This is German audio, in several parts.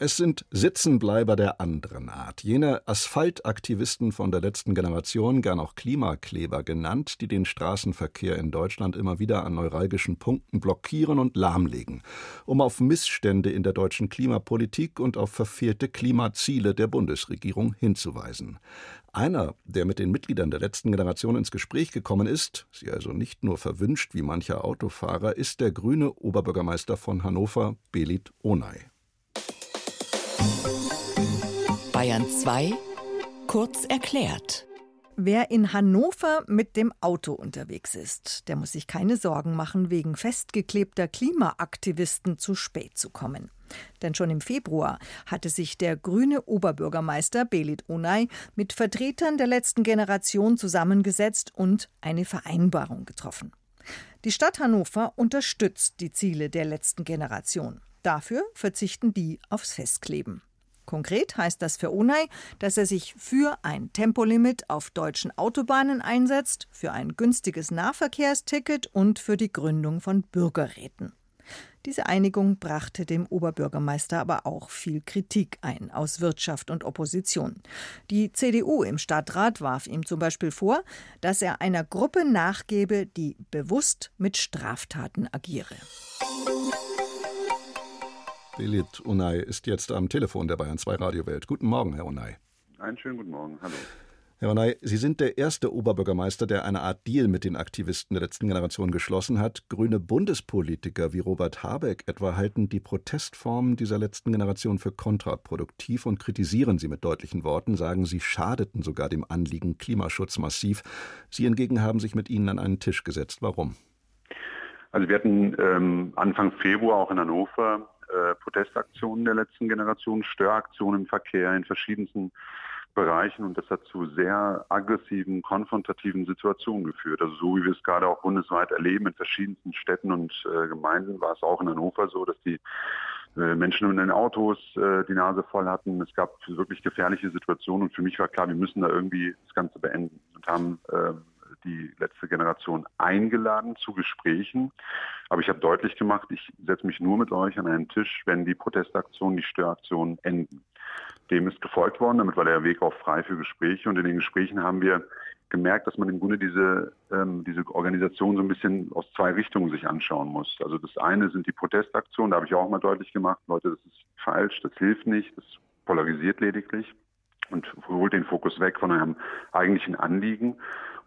Es sind Sitzenbleiber der anderen Art, jene Asphaltaktivisten von der letzten Generation, gern auch Klimakleber genannt, die den Straßenverkehr in Deutschland immer wieder an neuralgischen Punkten blockieren und lahmlegen, um auf Missstände in der deutschen Klimapolitik und auf verfehlte Klimaziele der Bundesregierung hinzuweisen. Einer, der mit den Mitgliedern der letzten Generation ins Gespräch gekommen ist, sie also nicht nur verwünscht wie mancher Autofahrer, ist der grüne Oberbürgermeister von Hannover, Belit Onay. Bayern 2 kurz erklärt. Wer in Hannover mit dem Auto unterwegs ist, der muss sich keine Sorgen machen, wegen festgeklebter Klimaaktivisten zu spät zu kommen. Denn schon im Februar hatte sich der grüne Oberbürgermeister Belit Onay mit Vertretern der letzten Generation zusammengesetzt und eine Vereinbarung getroffen. Die Stadt Hannover unterstützt die Ziele der letzten Generation. Dafür verzichten die aufs Festkleben. Konkret heißt das für Onay, dass er sich für ein Tempolimit auf deutschen Autobahnen einsetzt, für ein günstiges Nahverkehrsticket und für die Gründung von Bürgerräten. Diese Einigung brachte dem Oberbürgermeister aber auch viel Kritik ein aus Wirtschaft und Opposition. Die CDU im Stadtrat warf ihm zum Beispiel vor, dass er einer Gruppe nachgebe, die bewusst mit Straftaten agiere. Belit Unai ist jetzt am Telefon der Bayern 2 Radiowelt. Guten Morgen, Herr Unai. Einen schönen guten Morgen. Hallo. Herr Unai, Sie sind der erste Oberbürgermeister, der eine Art Deal mit den Aktivisten der letzten Generation geschlossen hat. Grüne Bundespolitiker wie Robert Habeck etwa halten die Protestformen dieser letzten Generation für kontraproduktiv und kritisieren sie mit deutlichen Worten, sagen, sie schadeten sogar dem Anliegen Klimaschutz massiv. Sie hingegen haben sich mit ihnen an einen Tisch gesetzt. Warum? Also wir hatten ähm, Anfang Februar auch in Hannover äh, Protestaktionen der letzten Generation, Störaktionen im Verkehr in verschiedensten Bereichen und das hat zu sehr aggressiven, konfrontativen Situationen geführt. Also so wie wir es gerade auch bundesweit erleben in verschiedensten Städten und äh, Gemeinden, war es auch in Hannover so, dass die äh, Menschen in den Autos äh, die Nase voll hatten. Es gab wirklich gefährliche Situationen und für mich war klar, wir müssen da irgendwie das Ganze beenden und haben ähm, die letzte Generation eingeladen zu Gesprächen. Aber ich habe deutlich gemacht, ich setze mich nur mit euch an einen Tisch, wenn die Protestaktionen, die Störaktionen enden. Dem ist gefolgt worden, damit war der Weg auch frei für Gespräche. Und in den Gesprächen haben wir gemerkt, dass man im Grunde diese, ähm, diese Organisation so ein bisschen aus zwei Richtungen sich anschauen muss. Also das eine sind die Protestaktionen, da habe ich auch mal deutlich gemacht, Leute, das ist falsch, das hilft nicht, das polarisiert lediglich und holt den Fokus weg von einem eigentlichen Anliegen.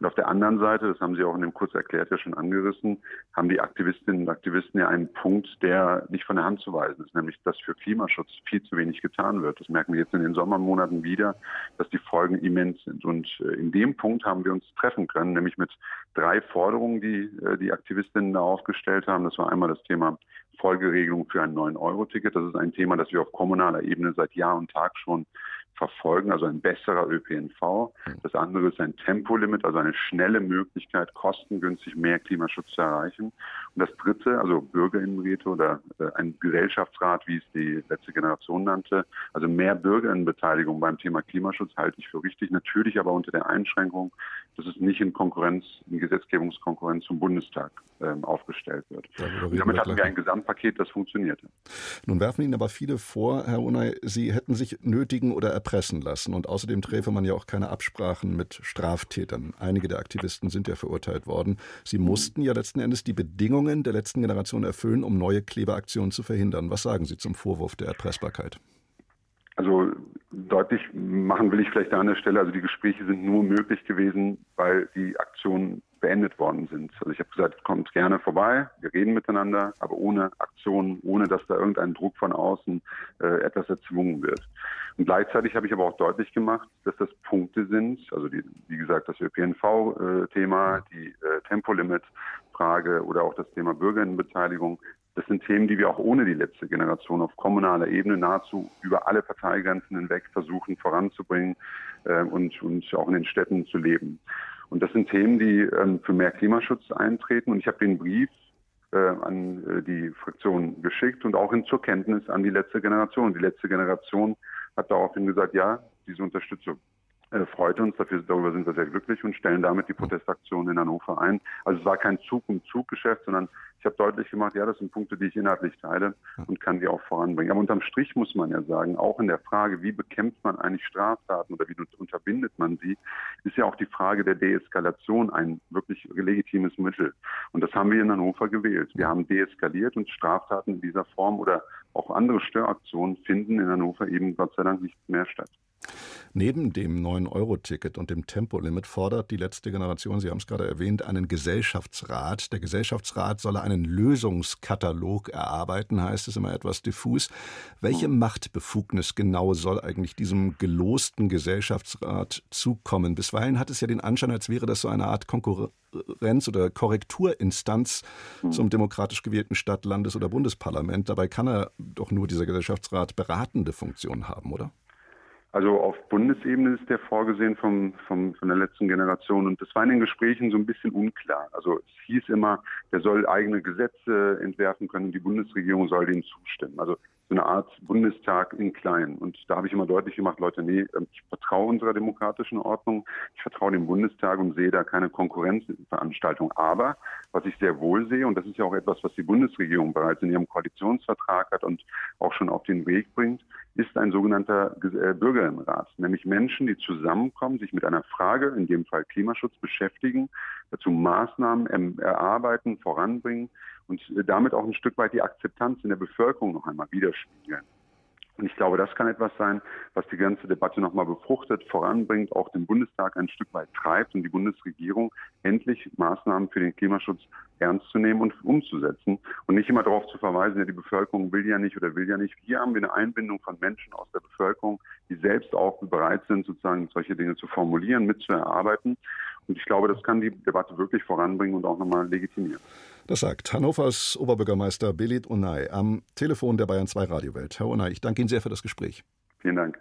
Und auf der anderen Seite, das haben Sie auch in dem kurz erklärt ja schon angerissen, haben die Aktivistinnen und Aktivisten ja einen Punkt, der nicht von der Hand zu weisen ist, nämlich dass für Klimaschutz viel zu wenig getan wird. Das merken wir jetzt in den Sommermonaten wieder, dass die Folgen immens sind. Und äh, in dem Punkt haben wir uns treffen können, nämlich mit drei Forderungen, die äh, die Aktivistinnen da aufgestellt haben. Das war einmal das Thema Folgeregelung für ein 9-Euro-Ticket. Das ist ein Thema, das wir auf kommunaler Ebene seit Jahr und Tag schon verfolgen, also ein besserer ÖPNV. Das andere ist ein Tempolimit, also eine schnelle Möglichkeit, kostengünstig mehr Klimaschutz zu erreichen. Und das dritte, also Bürgerinnenräte oder äh, ein Gesellschaftsrat, wie es die letzte Generation nannte, also mehr Bürgerinnenbeteiligung beim Thema Klimaschutz halte ich für richtig, natürlich aber unter der Einschränkung, dass es nicht in Konkurrenz, in Gesetzgebungskonkurrenz zum Bundestag ähm, aufgestellt wird. Und damit hatten wir ein Gesamtpaket, das funktionierte. Nun werfen Ihnen aber viele vor, Herr Unai, Sie hätten sich nötigen oder erpressen lassen. Und außerdem träfe man ja auch keine Absprachen mit Straftätern. Einige der Aktivisten sind ja verurteilt worden. Sie mussten ja letzten Endes die Bedingungen der letzten Generation erfüllen, um neue Kleberaktionen zu verhindern. Was sagen Sie zum Vorwurf der Erpressbarkeit? Also deutlich machen will ich vielleicht an der Stelle, also die Gespräche sind nur möglich gewesen, weil die Aktionen beendet worden sind. Also ich habe gesagt, kommt gerne vorbei, wir reden miteinander, aber ohne Aktionen, ohne dass da irgendein Druck von außen äh, etwas erzwungen wird. Und gleichzeitig habe ich aber auch deutlich gemacht, dass das Punkte sind, also die, wie gesagt, das ÖPNV-Thema, äh, die äh, Tempolimit-Frage oder auch das Thema Bürgerinnenbeteiligung, das sind Themen, die wir auch ohne die letzte Generation auf kommunaler Ebene nahezu über alle Parteigrenzen hinweg versuchen voranzubringen äh, und, und auch in den Städten zu leben. Und das sind Themen, die ähm, für mehr Klimaschutz eintreten. Und ich habe den Brief äh, an äh, die Fraktion geschickt und auch in zur Kenntnis an die letzte Generation. Die letzte Generation hat daraufhin gesagt, ja, diese Unterstützung freut uns, dafür, darüber sind wir sehr glücklich und stellen damit die Protestaktion in Hannover ein. Also es war kein Zug-um-Zug-Geschäft, sondern ich habe deutlich gemacht, ja, das sind Punkte, die ich inhaltlich teile und kann die auch voranbringen. Aber unterm Strich muss man ja sagen, auch in der Frage, wie bekämpft man eigentlich Straftaten oder wie unterbindet man sie, ist ja auch die Frage der Deeskalation ein wirklich legitimes Mittel. Und das haben wir in Hannover gewählt. Wir haben deeskaliert und Straftaten in dieser Form oder auch andere Störaktionen finden in Hannover eben Gott sei Dank nicht mehr statt. Neben dem 9-Euro-Ticket und dem Tempolimit fordert die letzte Generation, Sie haben es gerade erwähnt, einen Gesellschaftsrat. Der Gesellschaftsrat solle einen Lösungskatalog erarbeiten, heißt es immer etwas diffus. Welche. Machtbefugnis genau soll eigentlich diesem gelosten Gesellschaftsrat zukommen? Bisweilen hat es ja den Anschein, als wäre das so eine Art Konkurrenz- oder Korrekturinstanz hm. zum demokratisch gewählten Stadt-, Landes- oder Bundesparlament. Dabei kann er doch nur dieser Gesellschaftsrat beratende Funktion haben, oder? Also auf Bundesebene ist der vorgesehen vom, vom, von der letzten Generation und das war in den Gesprächen so ein bisschen unklar. Also es hieß immer, der soll eigene Gesetze entwerfen können, die Bundesregierung soll denen zustimmen. Also so eine Art Bundestag in klein. Und da habe ich immer deutlich gemacht, Leute, nee, ähm, ich vertraue unserer demokratischen Ordnung, ich vertraue dem Bundestag und sehe da keine Konkurrenzveranstaltung. Aber was ich sehr wohl sehe, und das ist ja auch etwas, was die Bundesregierung bereits in ihrem Koalitionsvertrag hat und auch schon auf den Weg bringt, ist ein sogenannter äh, Bürgerinnenrat, nämlich Menschen, die zusammenkommen, sich mit einer Frage, in dem Fall Klimaschutz, beschäftigen, dazu Maßnahmen erarbeiten, voranbringen und damit auch ein Stück weit die Akzeptanz in der Bevölkerung noch einmal widerspiegeln. Und ich glaube, das kann etwas sein, was die ganze Debatte nochmal befruchtet, voranbringt, auch den Bundestag ein Stück weit treibt und die Bundesregierung endlich Maßnahmen für den Klimaschutz ernst zu nehmen und umzusetzen und nicht immer darauf zu verweisen, ja, die Bevölkerung will ja nicht oder will ja nicht. Hier haben wir eine Einbindung von Menschen aus der Bevölkerung, die selbst auch bereit sind, sozusagen solche Dinge zu formulieren, mitzuerarbeiten. Und ich glaube, das kann die Debatte wirklich voranbringen und auch nochmal legitimieren. Das sagt Hannovers Oberbürgermeister Belit Unai am Telefon der Bayern 2 Radiowelt. Herr Unai, ich danke Ihnen sehr für das Gespräch. Vielen Dank.